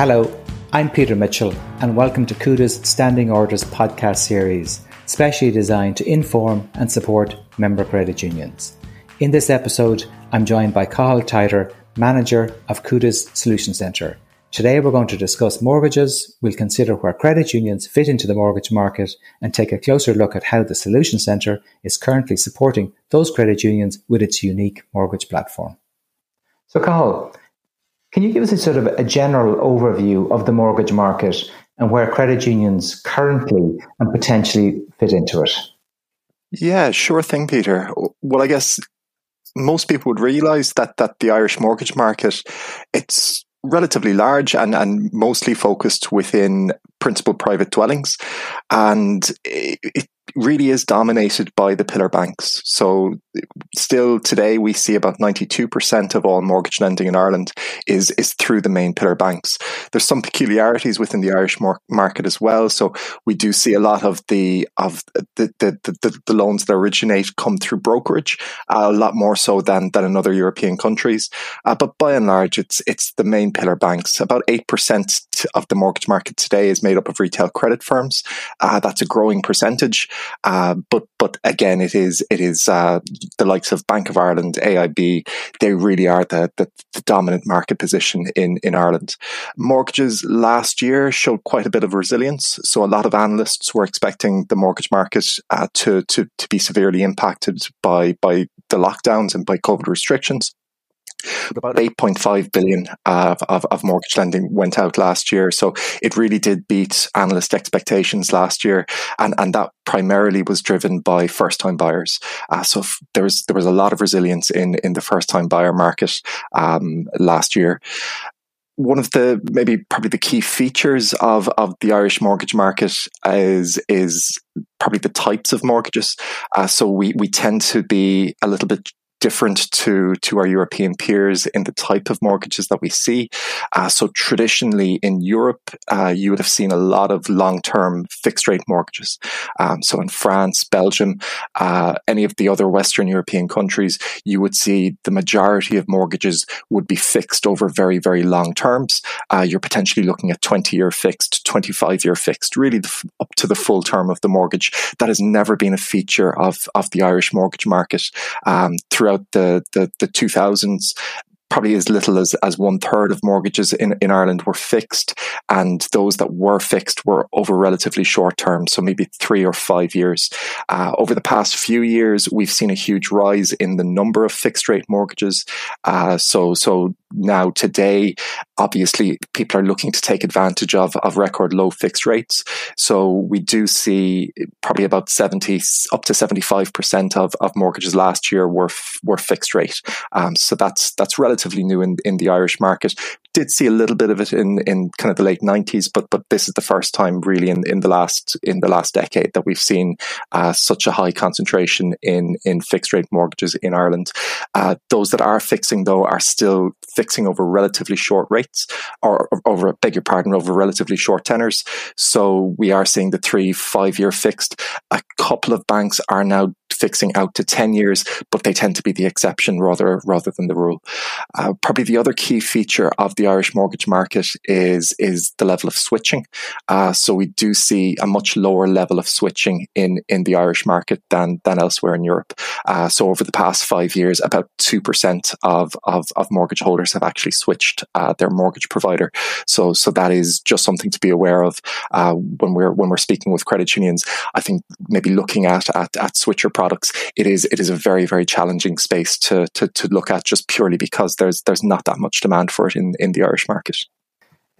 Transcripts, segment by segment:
Hello, I'm Peter Mitchell, and welcome to Cuda's Standing Orders podcast series, specially designed to inform and support member credit unions. In this episode, I'm joined by Cathal Tyder, manager of Cuda's Solution Centre. Today, we're going to discuss mortgages. We'll consider where credit unions fit into the mortgage market and take a closer look at how the Solution Centre is currently supporting those credit unions with its unique mortgage platform. So, Cathal, can you give us a sort of a general overview of the mortgage market and where credit unions currently and potentially fit into it? Yeah, sure thing, Peter. Well, I guess most people would realize that that the Irish mortgage market it's relatively large and, and mostly focused within principal private dwellings. And it, it really is dominated by the pillar banks. So still today we see about 92% of all mortgage lending in Ireland is is through the main pillar banks. There's some peculiarities within the Irish market as well. So we do see a lot of the of the the, the, the loans that originate come through brokerage, uh, a lot more so than than in other European countries. Uh, but by and large, it's it's the main pillar banks. About eight percent of the mortgage market today is made up of retail credit firms. Uh, that's a growing percentage. Uh, but but again, it is it is uh, the likes of Bank of Ireland, AIB. They really are the, the, the dominant market position in in Ireland. Mortgages last year showed quite a bit of resilience. So a lot of analysts were expecting the mortgage market uh, to to to be severely impacted by by the lockdowns and by COVID restrictions. About 8.5 billion of, of, mortgage lending went out last year. So it really did beat analyst expectations last year. And, and that primarily was driven by first time buyers. Uh, so f- there was, there was a lot of resilience in, in the first time buyer market, um, last year one of the maybe probably the key features of of the Irish mortgage market is is probably the types of mortgages. Uh, so we we tend to be a little bit different to to our European peers in the type of mortgages that we see. Uh, so traditionally in Europe, uh, you would have seen a lot of long term fixed rate mortgages. Um, so in France, Belgium, uh, any of the other Western European countries, you would see the majority of mortgages would be fixed over very very long terms. Uh, you're potentially looking at 20 year fixed, 25 year fixed, really the, up to the full term of the mortgage. That has never been a feature of of the Irish mortgage market um, throughout throughout the, the, the 2000s probably as little as, as one third of mortgages in, in Ireland were fixed. And those that were fixed were over relatively short term, so maybe three or five years. Uh, over the past few years, we've seen a huge rise in the number of fixed rate mortgages. Uh, so, so now today, obviously people are looking to take advantage of, of record low fixed rates. So we do see probably about 70, up to 75% of, of mortgages last year were, were fixed rate. Um, so that's, that's relatively new in, in the Irish market did see a little bit of it in, in kind of the late nineties, but but this is the first time really in, in the last in the last decade that we've seen uh, such a high concentration in in fixed rate mortgages in Ireland. Uh, those that are fixing though are still fixing over relatively short rates, or, over beg your pardon, over relatively short tenors. So we are seeing the three five year fixed. A couple of banks are now fixing out to 10 years, but they tend to be the exception rather, rather than the rule. Uh, probably the other key feature of the Irish mortgage market is, is the level of switching. Uh, so we do see a much lower level of switching in, in the Irish market than, than elsewhere in Europe. Uh, so over the past five years, about 2% of, of, of mortgage holders have actually switched uh, their mortgage provider. So, so that is just something to be aware of uh, when we're, when we're speaking with credit unions. I think maybe looking at, at, at switcher products, it is it is a very very challenging space to to, to look at just purely because there's there's not that much demand for it in in the Irish market.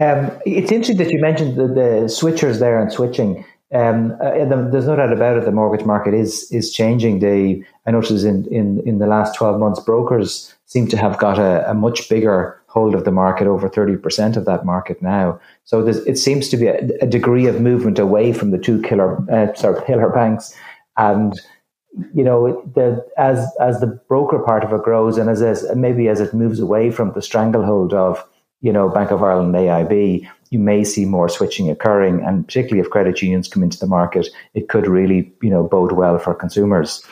Um, it's interesting that you mentioned the, the switchers there and switching. Um, uh, there's no doubt about it. The mortgage market is is changing. They, I noticed in, in, in the last twelve months, brokers seem to have got a, a much bigger hold of the market, over thirty percent of that market now. So it seems to be a, a, degree of movement away from the two killer, uh, sorry, pillar banks, and you know, the, as as the broker part of it grows, and as, as maybe as it moves away from the stranglehold of you know Bank of Ireland, AIB, you may see more switching occurring, and particularly if credit unions come into the market, it could really you know bode well for consumers.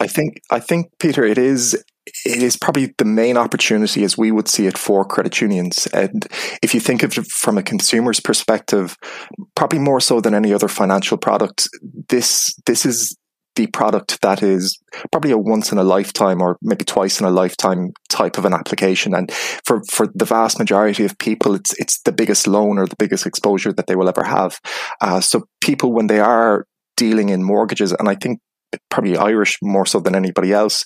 I think I think Peter, it is it is probably the main opportunity as we would see it for credit unions. And if you think of it from a consumer's perspective, probably more so than any other financial product, this this is the product that is probably a once in a lifetime or maybe twice in a lifetime type of an application. And for, for the vast majority of people, it's, it's the biggest loan or the biggest exposure that they will ever have. Uh, so people, when they are dealing in mortgages, and I think probably Irish more so than anybody else.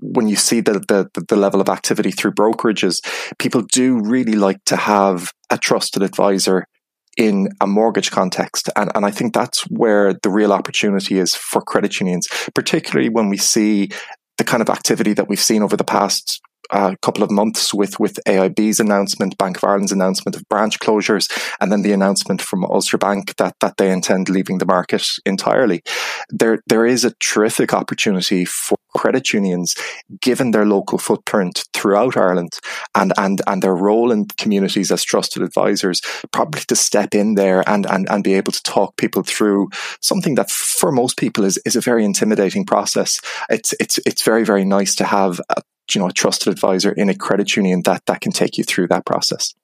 When you see the, the, the level of activity through brokerages, people do really like to have a trusted advisor in a mortgage context. And, and I think that's where the real opportunity is for credit unions, particularly when we see the kind of activity that we've seen over the past a couple of months with with AIB's announcement, Bank of Ireland's announcement of branch closures, and then the announcement from Ulster Bank that that they intend leaving the market entirely. There there is a terrific opportunity for credit unions, given their local footprint throughout Ireland and and and their role in communities as trusted advisors, probably to step in there and and, and be able to talk people through something that for most people is, is a very intimidating process. It's it's it's very, very nice to have a you know a trusted advisor in a credit union that that can take you through that process.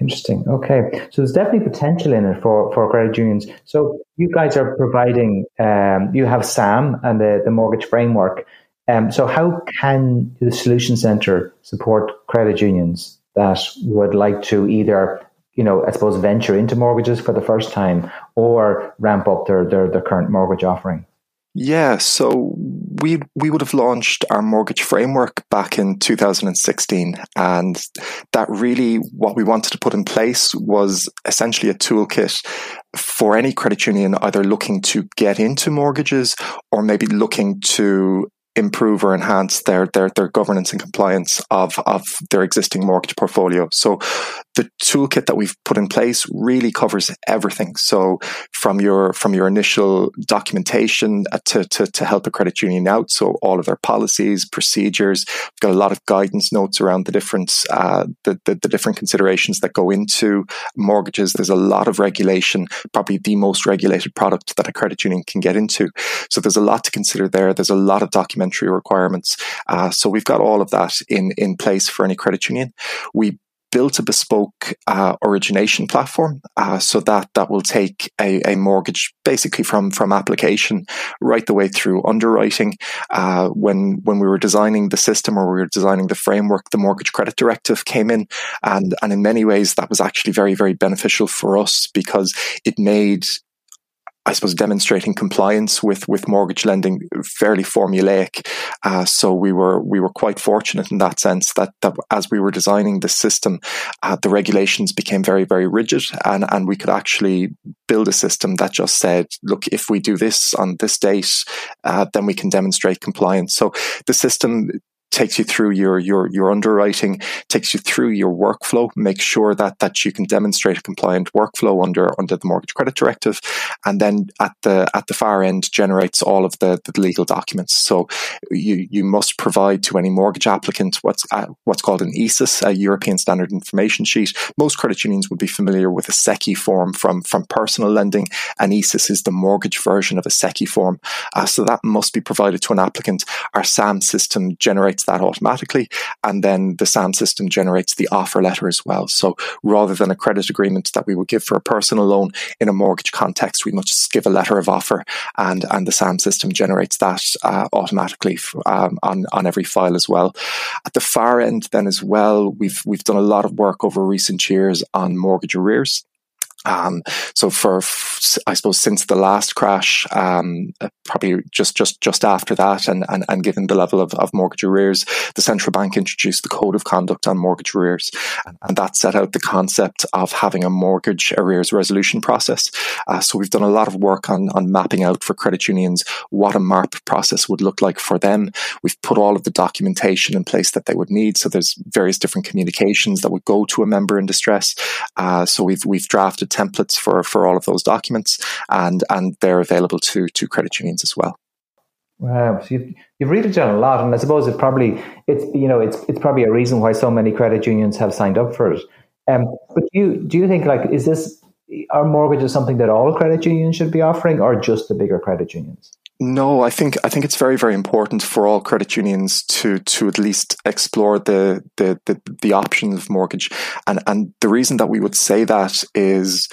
Interesting. Okay, so there's definitely potential in it for for credit unions. So you guys are providing. Um, you have SAM and the the mortgage framework. Um, so how can the Solution Centre support credit unions that would like to either you know, I suppose venture into mortgages for the first time or ramp up their, their, their current mortgage offering? Yeah, so we we would have launched our mortgage framework back in 2016, and that really what we wanted to put in place was essentially a toolkit for any credit union either looking to get into mortgages or maybe looking to improve or enhance their their their governance and compliance of of their existing mortgage portfolio. So the toolkit that we've put in place really covers everything. So from your from your initial documentation uh, to to, to help a credit union out, so all of their policies, procedures. We've got a lot of guidance notes around the different uh, the, the the different considerations that go into mortgages. There's a lot of regulation, probably the most regulated product that a credit union can get into. So there's a lot to consider there. There's a lot of documentation documentary requirements. Uh, so we've got all of that in, in place for any credit union. We built a bespoke uh, origination platform uh, so that that will take a, a, mortgage basically from from application right the way through underwriting. Uh, when when we were designing the system or we were designing the framework, the mortgage credit directive came in, and and in many ways that was actually very very beneficial for us because it made I suppose demonstrating compliance with with mortgage lending fairly formulaic. Uh, so we were we were quite fortunate in that sense that that as we were designing the system, uh, the regulations became very very rigid, and and we could actually build a system that just said, look, if we do this on this date, uh, then we can demonstrate compliance. So the system takes you through your your your underwriting, takes you through your workflow, make sure that that you can demonstrate a compliant workflow under under the mortgage credit directive, and then at the at the far end generates all of the, the legal documents. So you you must provide to any mortgage applicant what's uh, what's called an ESIS, a European Standard Information Sheet. Most credit unions would be familiar with a SECCI form from from personal lending, and ESIS is the mortgage version of a SECCI form. Uh, so that must be provided to an applicant. Our SAM system generates that automatically. And then the SAM system generates the offer letter as well. So rather than a credit agreement that we would give for a personal loan in a mortgage context, we must give a letter of offer and, and the SAM system generates that uh, automatically um, on, on every file as well. At the far end then as well, we've, we've done a lot of work over recent years on mortgage arrears. Um, so for, I suppose, since the last crash, um, uh, probably just, just, just after that, and, and, and given the level of, of mortgage arrears, the central bank introduced the code of conduct on mortgage arrears. And that set out the concept of having a mortgage arrears resolution process. Uh, so we've done a lot of work on, on mapping out for credit unions what a MARP process would look like for them. We've put all of the documentation in place that they would need. So there's various different communications that would go to a member in distress. Uh, so we've, we've drafted templates for, for all of those documents, and and they're available to to credit unions as well. Wow, so you've, you've really done a lot, and I suppose it probably it's you know it's it's probably a reason why so many credit unions have signed up for it. Um, but do you do you think like is this our mortgage is something that all credit unions should be offering, or just the bigger credit unions? No, I think I think it's very very important for all credit unions to to at least explore the the the, the option of mortgage, and and the reason that we would say that is.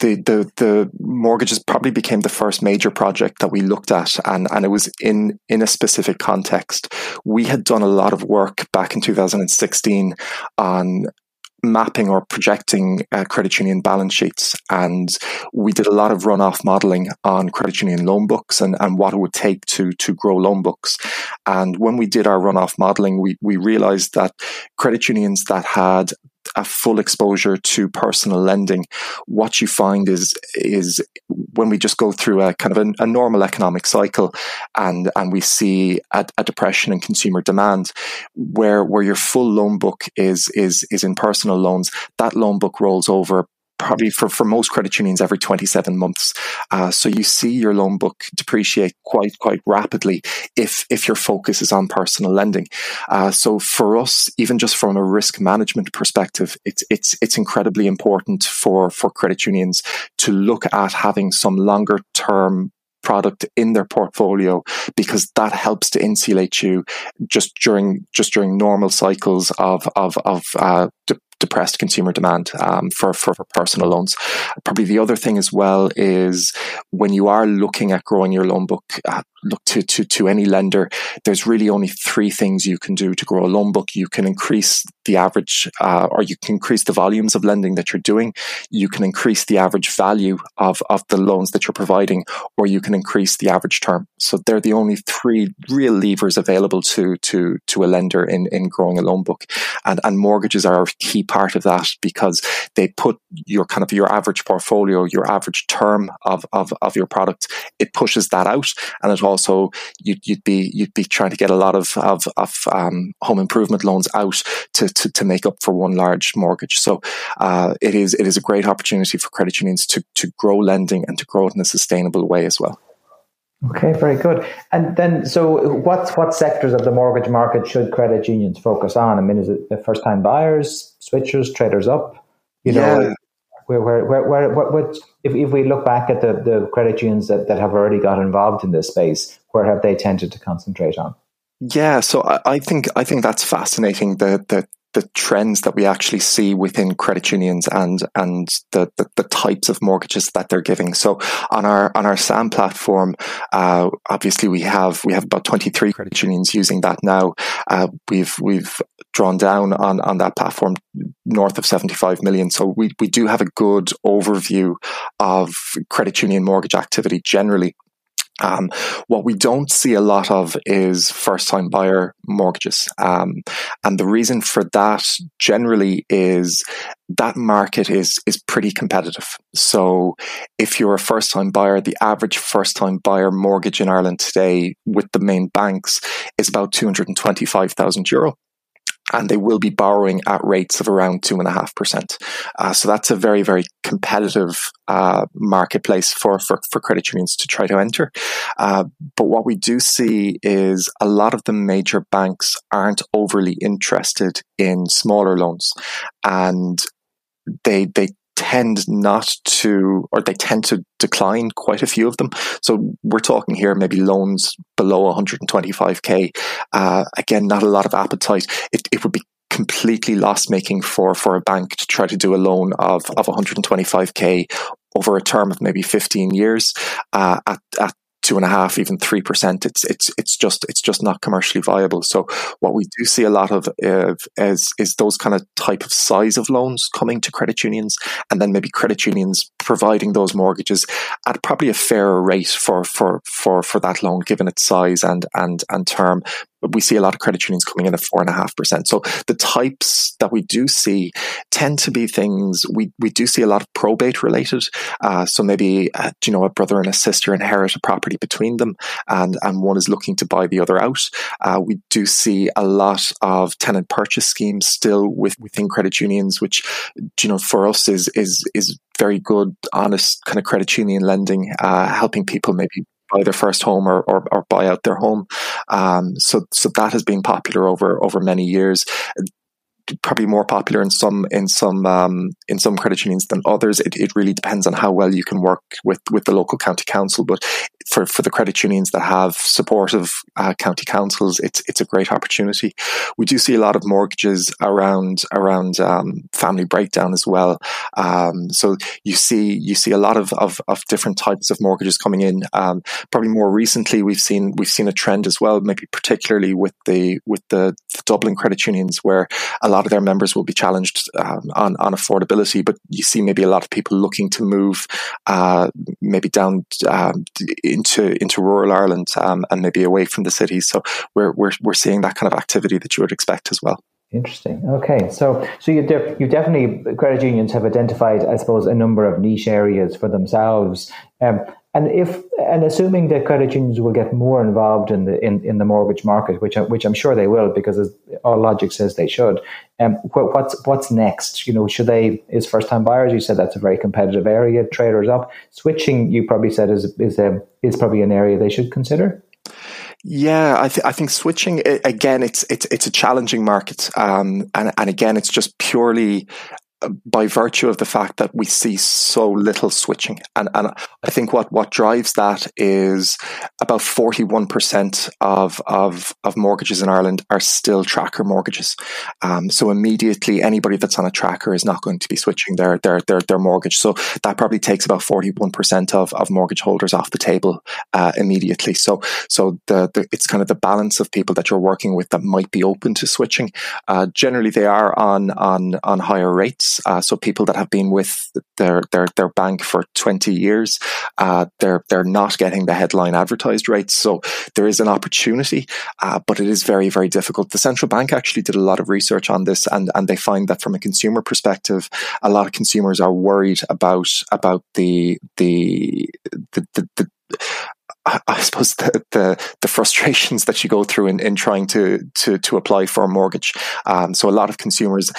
The, the the mortgages probably became the first major project that we looked at and, and it was in in a specific context. We had done a lot of work back in 2016 on mapping or projecting uh, credit union balance sheets. And we did a lot of runoff modeling on credit union loan books and, and what it would take to, to grow loan books. And when we did our runoff modeling, we, we realized that credit unions that had a full exposure to personal lending, what you find is is when we just go through a kind of a, a normal economic cycle, and and we see a, a, depression in consumer demand, where where your full loan book is is is in personal loans, that loan book rolls over probably for, for most credit unions every 27 months. Uh, so you see your loan book depreciate quite, quite rapidly if, if your focus is on personal lending. Uh, so for us, even just from a risk management perspective, it's, it's, it's incredibly important for, for credit unions to look at having some longer term product in their portfolio because that helps to insulate you just during just during normal cycles of of of uh, de- depressed consumer demand um, for, for, for personal loans. Probably the other thing as well is when you are looking at growing your loan book, uh, look to, to, to any lender, there's really only three things you can do to grow a loan book. You can increase the average, uh, or you can increase the volumes of lending that you're doing. You can increase the average value of, of the loans that you're providing, or you can increase the average term. So they're the only three real levers available to, to, to a lender in, in growing a loan book. And, and mortgages are a key part of that because they put your kind of your average portfolio, your average term of, of, of your product, it pushes that out and it also you'd, you'd be you'd be trying to get a lot of of, of um, home improvement loans out to, to, to make up for one large mortgage. So uh, it is it is a great opportunity for credit unions to to grow lending and to grow it in a sustainable way as well. Okay, very good. And then, so what what sectors of the mortgage market should credit unions focus on? I mean, is it first time buyers, switchers, traders up? You know, yeah. Where, where, where, where, what, if, if we look back at the, the credit unions that, that have already got involved in this space, where have they tended to concentrate on? Yeah, so I, I think I think that's fascinating. The the the trends that we actually see within credit unions and and the, the, the, types of mortgages that they're giving. So on our on our SAM platform, uh, obviously we have we have about 23 credit unions using that now. Uh, we've we've drawn down on on that platform north of 75 million. So we we do have a good overview of credit union mortgage activity generally. Um, what we don't see a lot of is first time buyer mortgages. Um, and the reason for that generally is that market is, is pretty competitive. So if you're a first time buyer, the average first time buyer mortgage in Ireland today with the main banks is about 225,000 euro and they will be borrowing at rates of around two and a half percent. Uh, so that's a very, very competitive uh, marketplace for, for, for credit unions to try to enter. Uh, but what we do see is a lot of the major banks aren't overly interested in smaller loans, and they they tend not to, or they tend to decline quite a few of them. So we're talking here maybe loans below 125k. Uh, again, not a lot of appetite. It, it would be completely loss making for, for a bank to try to do a loan of, of 125k over a term of maybe 15 years uh, at, at two and a half, even three percent. It's it's it's just it's just not commercially viable. So what we do see a lot of uh, is is those kind of type of size of loans coming to credit unions, and then maybe credit unions providing those mortgages at probably a fairer rate for for for for that loan, given its size and and and term we see a lot of credit unions coming in at four and a half percent. So the types that we do see tend to be things we, we do see a lot of probate related. Uh, so maybe uh, you know a brother and a sister inherit a property between them, and and one is looking to buy the other out. Uh, we do see a lot of tenant purchase schemes still with within credit unions, which you know for us is is is very good, honest kind of credit union lending, uh, helping people maybe buy their first home or, or, or buy out their home. Um, so, so that has been popular over, over many years probably more popular in some in some um, in some credit unions than others. It, it really depends on how well you can work with with the local county council. But for, for the credit unions that have supportive uh, county councils, it's it's a great opportunity. We do see a lot of mortgages around around um, family breakdown as well. Um, so you see you see a lot of, of, of different types of mortgages coming in. Um, probably more recently, we've seen we've seen a trend as well, maybe particularly with the with the, the Dublin credit unions, where a lot of their members will be challenged um, on on affordability. But you see maybe a lot of people looking to move uh, maybe down um, into into rural Ireland um, and maybe away from the cities. So we're we're we're seeing that kind of activity that you would expect as well. Interesting. Okay, so so you def- you definitely credit unions have identified, I suppose, a number of niche areas for themselves. Um, and if and assuming that credit unions will get more involved in the in, in the mortgage market, which which I'm sure they will, because all logic says they should. Um, what's what's next? You know, should they is first time buyers? You said that's a very competitive area. Traders up, switching. You probably said is is a, is probably an area they should consider. Yeah, I, th- I think switching again, it's it's it's a challenging market, um, and and again, it's just purely by virtue of the fact that we see so little switching. And, and I think what, what drives that is about 41% of, of, of mortgages in Ireland are still tracker mortgages. Um, so immediately anybody that's on a tracker is not going to be switching their, their, their, their mortgage. So that probably takes about 41% of, of mortgage holders off the table uh, immediately. So, so the, the, it's kind of the balance of people that you're working with that might be open to switching. Uh, generally they are on, on, on higher rates. Uh, so people that have been with their their their bank for twenty years, uh, they're they're not getting the headline advertised rates. So there is an opportunity, uh, but it is very very difficult. The central bank actually did a lot of research on this, and and they find that from a consumer perspective, a lot of consumers are worried about about the the the, the, the I suppose the, the, the frustrations that you go through in, in trying to to to apply for a mortgage. Um, so a lot of consumers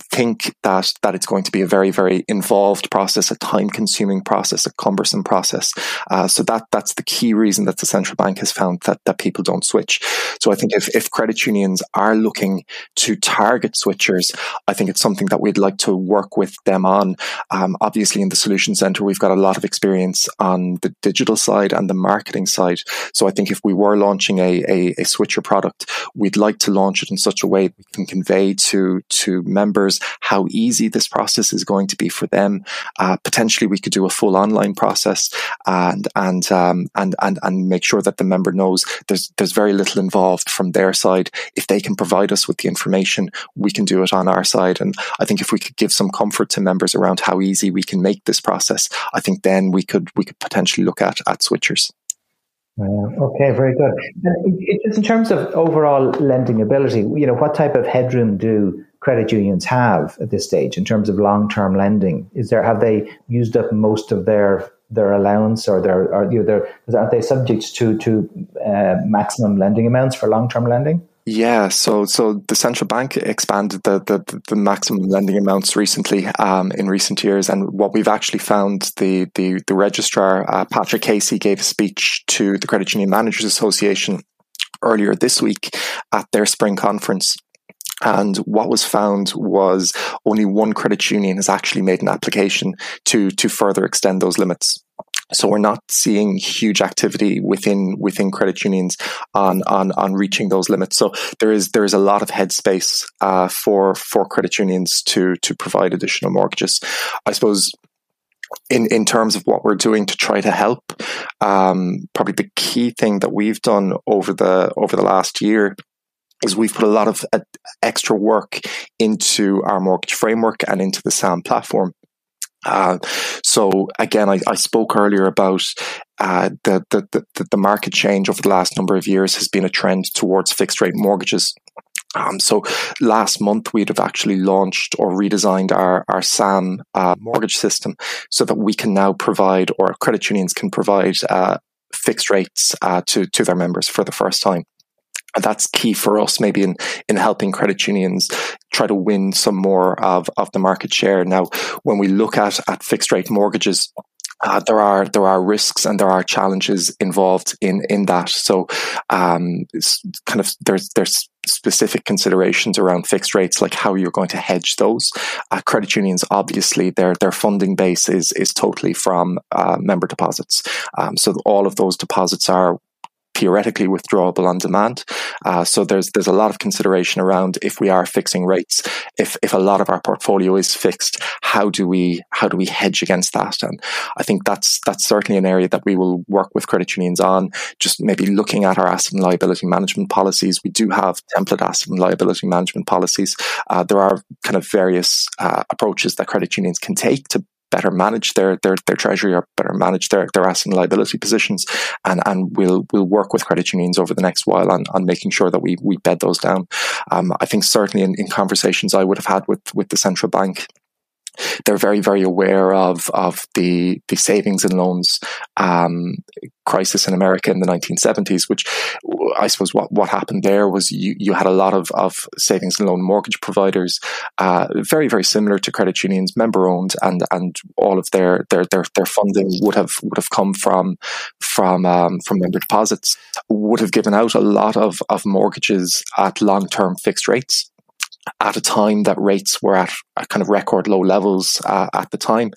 think that that it's going to be a very very involved process, a time consuming process, a cumbersome process. Uh, so that that's the key reason that the central bank has found that that people don't switch. So I think if if credit unions are looking to target switchers, I think it's something that we'd like to work with them on. Um, obviously, in the solution center, we've got a lot of experience on the digital side and the marketing side. So I think if we were launching a, a, a switcher product, we'd like to launch it in such a way that we can convey to to members members how easy this process is going to be for them. Uh, potentially, we could do a full online process and and um, and and and make sure that the member knows there's there's very little involved from their side. If they can provide us with the information, we can do it on our side. And I think if we could give some comfort to members around how easy we can make this process, I think then we could we could potentially look at at switchers. Uh, okay, very good. just in terms of overall lending ability, you know, what type of headroom do credit unions have at this stage in terms of long-term lending? Is there have they used up most of their their allowance, or their are you know, are they subject to to uh, maximum lending amounts for long-term lending? Yeah, so so the central bank expanded the the, the maximum lending amounts recently um, in recent years, and what we've actually found the the the registrar uh, Patrick Casey gave a speech to the Credit Union Managers Association earlier this week at their spring conference, and what was found was only one credit union has actually made an application to, to further extend those limits. So we're not seeing huge activity within within credit unions on on on reaching those limits. So there is there is a lot of headspace uh, for for credit unions to to provide additional mortgages. I suppose in, in terms of what we're doing to try to help, um, probably the key thing that we've done over the over the last year is we've put a lot of uh, extra work into our mortgage framework and into the SAM platform. Uh, so again, I, I, spoke earlier about uh, the, the, the, the market change over the last number of years has been a trend towards fixed rate mortgages. Um, so last month we'd have actually launched or redesigned our, our SAM uh, mortgage system so that we can now provide or credit unions can provide uh, fixed rates uh, to, to their members for the first time that's key for us maybe in, in helping credit unions try to win some more of, of the market share. Now, when we look at, at fixed rate mortgages, uh, there are there are risks and there are challenges involved in in that. So, um, kind of there's there's specific considerations around fixed rates, like how you're going to hedge those. Uh, credit unions, obviously, their their funding base is is totally from uh, member deposits. Um, so all of those deposits are theoretically withdrawable on demand. Uh, so there's there's a lot of consideration around if we are fixing rates, if if a lot of our portfolio is fixed, how do we how do we hedge against that? And I think that's that's certainly an area that we will work with credit unions on. Just maybe looking at our asset and liability management policies. We do have template asset and liability management policies. Uh, there are kind of various uh, approaches that credit unions can take to better manage their their, their treasury or better manage their, their asset and liability positions. And and we'll we'll work with credit unions over the next while on, on making sure that we we bed those down. Um, I think certainly in, in conversations I would have had with with the central bank they're very, very aware of of the the savings and loans um, crisis in America in the 1970s. Which I suppose what, what happened there was you you had a lot of, of savings and loan mortgage providers, uh, very very similar to credit unions, member owned, and and all of their their their, their funding would have would have come from from um, from member deposits. Would have given out a lot of of mortgages at long term fixed rates at a time that rates were at kind of record low levels uh, at the time,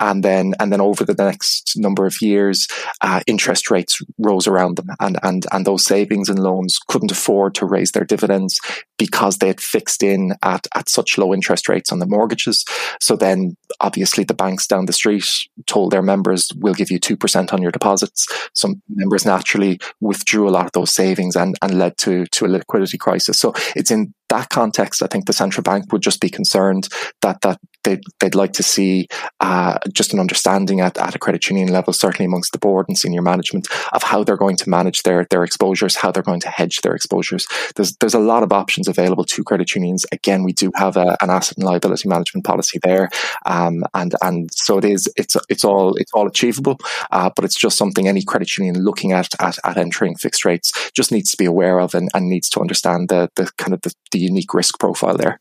and then and then over the next number of years, uh, interest rates rose around them, and and and those savings and loans couldn't afford to raise their dividends because they had fixed in at at such low interest rates on the mortgages. So then, obviously, the banks down the street told their members, "We'll give you two percent on your deposits." Some members naturally withdrew a lot of those savings and and led to to a liquidity crisis. So it's in that context, I think the central bank would just be concerned that that they'd, they'd like to see uh, just an understanding at, at a credit union level, certainly amongst the board and senior management, of how they're going to manage their their exposures, how they're going to hedge their exposures. There's there's a lot of options available to credit unions. Again, we do have a, an asset and liability management policy there, um, and and so it is. It's it's all it's all achievable, uh, but it's just something any credit union looking at at, at entering fixed rates just needs to be aware of and, and needs to understand the the kind of the, the unique risk profile there.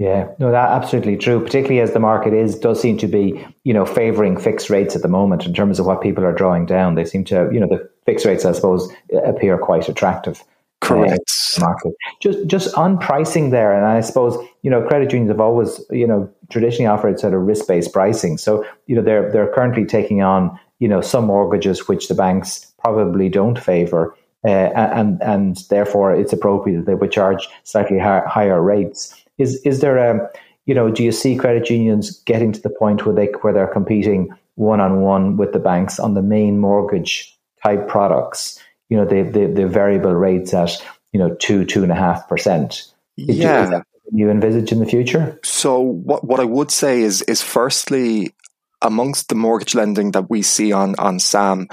Yeah, no, that absolutely true. Particularly as the market is does seem to be, you know, favouring fixed rates at the moment in terms of what people are drawing down. They seem to, you know, the fixed rates, I suppose, appear quite attractive. Correct. Uh, market. Just just on pricing there, and I suppose you know credit unions have always you know traditionally offered sort of risk based pricing. So you know they're they're currently taking on you know some mortgages which the banks probably don't favour. Uh, and and therefore it's appropriate that they would charge slightly higher, higher rates. Is is there a you know do you see credit unions getting to the point where they where they're competing one on one with the banks on the main mortgage type products? You know the the, the variable rates at you know two two and a half percent. Yeah. You, you envisage in the future? So what what I would say is is firstly amongst the mortgage lending that we see on on SAM,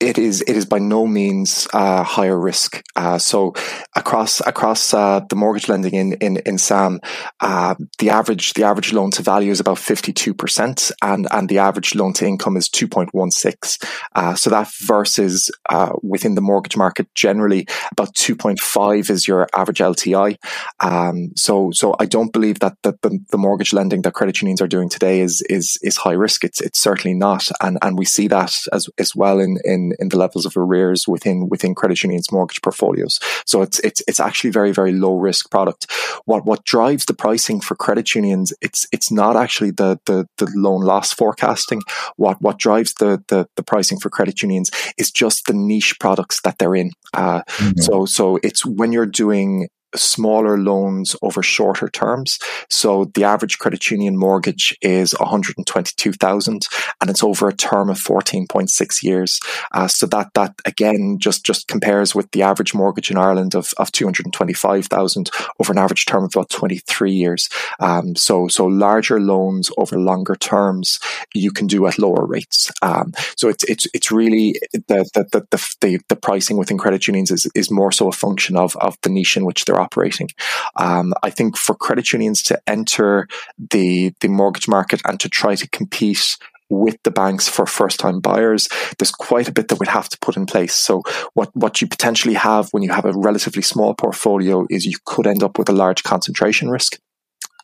it is it is by no means uh, higher risk. Uh, so across across uh, the mortgage lending in in, in SAM, uh, the average the average loan to value is about fifty two percent, and and the average loan to income is two point one six. Uh, so that versus uh, within the mortgage market generally about two point five is your average LTI. Um, so so I don't believe that the, the, the mortgage lending that credit unions are doing today is is is high risk. It's it's certainly not, and and we see that as as well in in in the levels of arrears within within credit unions' mortgage portfolios. So it's it's it's actually very very low risk product. What what drives the pricing for credit unions? It's it's not actually the the, the loan loss forecasting. What what drives the, the the pricing for credit unions is just the niche products that they're in. Uh, mm-hmm. So so it's when you're doing smaller loans over shorter terms. So the average credit union mortgage is 122,000 and it's over a term of 14.6 years. Uh, so that, that again just, just compares with the average mortgage in Ireland of, of 225,000 over an average term of about 23 years. Um, so, so larger loans over longer terms you can do at lower rates. Um, so it's, it's, it's really the, the, the, the, the pricing within credit unions is, is more so a function of, of the niche in which they're operating. Um, I think for credit unions to enter the the mortgage market and to try to compete with the banks for first time buyers, there's quite a bit that we'd have to put in place. So what, what you potentially have when you have a relatively small portfolio is you could end up with a large concentration risk.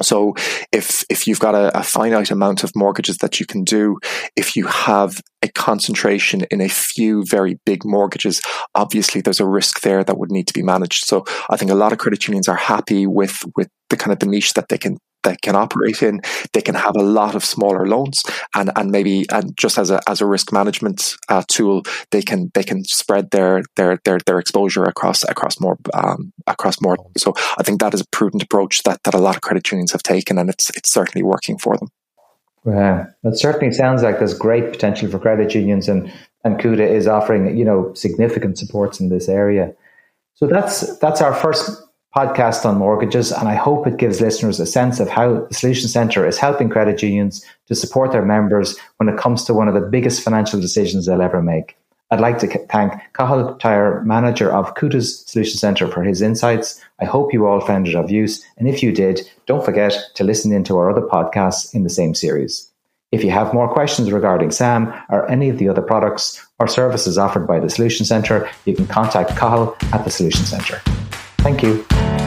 So if if you've got a, a, finite amount of mortgages that you can do, if you have a concentration in a few very big mortgages, obviously there's a risk there that would need to be managed. So I think a lot of credit unions are happy with with the kind of the niche that they can they can operate in. They can have a lot of smaller loans, and and maybe and just as a as a risk management uh, tool, they can they can spread their their their their exposure across across more um, across more. So I think that is a prudent approach that that a lot of credit unions have taken, and it's it's certainly working for them. Yeah, it certainly sounds like there's great potential for credit unions, and and Cuda is offering you know significant supports in this area. So that's that's our first podcast on mortgages, and I hope it gives listeners a sense of how the Solution Centre is helping credit unions to support their members when it comes to one of the biggest financial decisions they'll ever make. I'd like to thank Cathal Tyre, manager of Cuda's Solution Centre, for his insights. I hope you all found it of use, and if you did, don't forget to listen into our other podcasts in the same series. If you have more questions regarding SAM or any of the other products or services offered by the Solution Centre, you can contact Cathal at the Solution Centre. Thank you.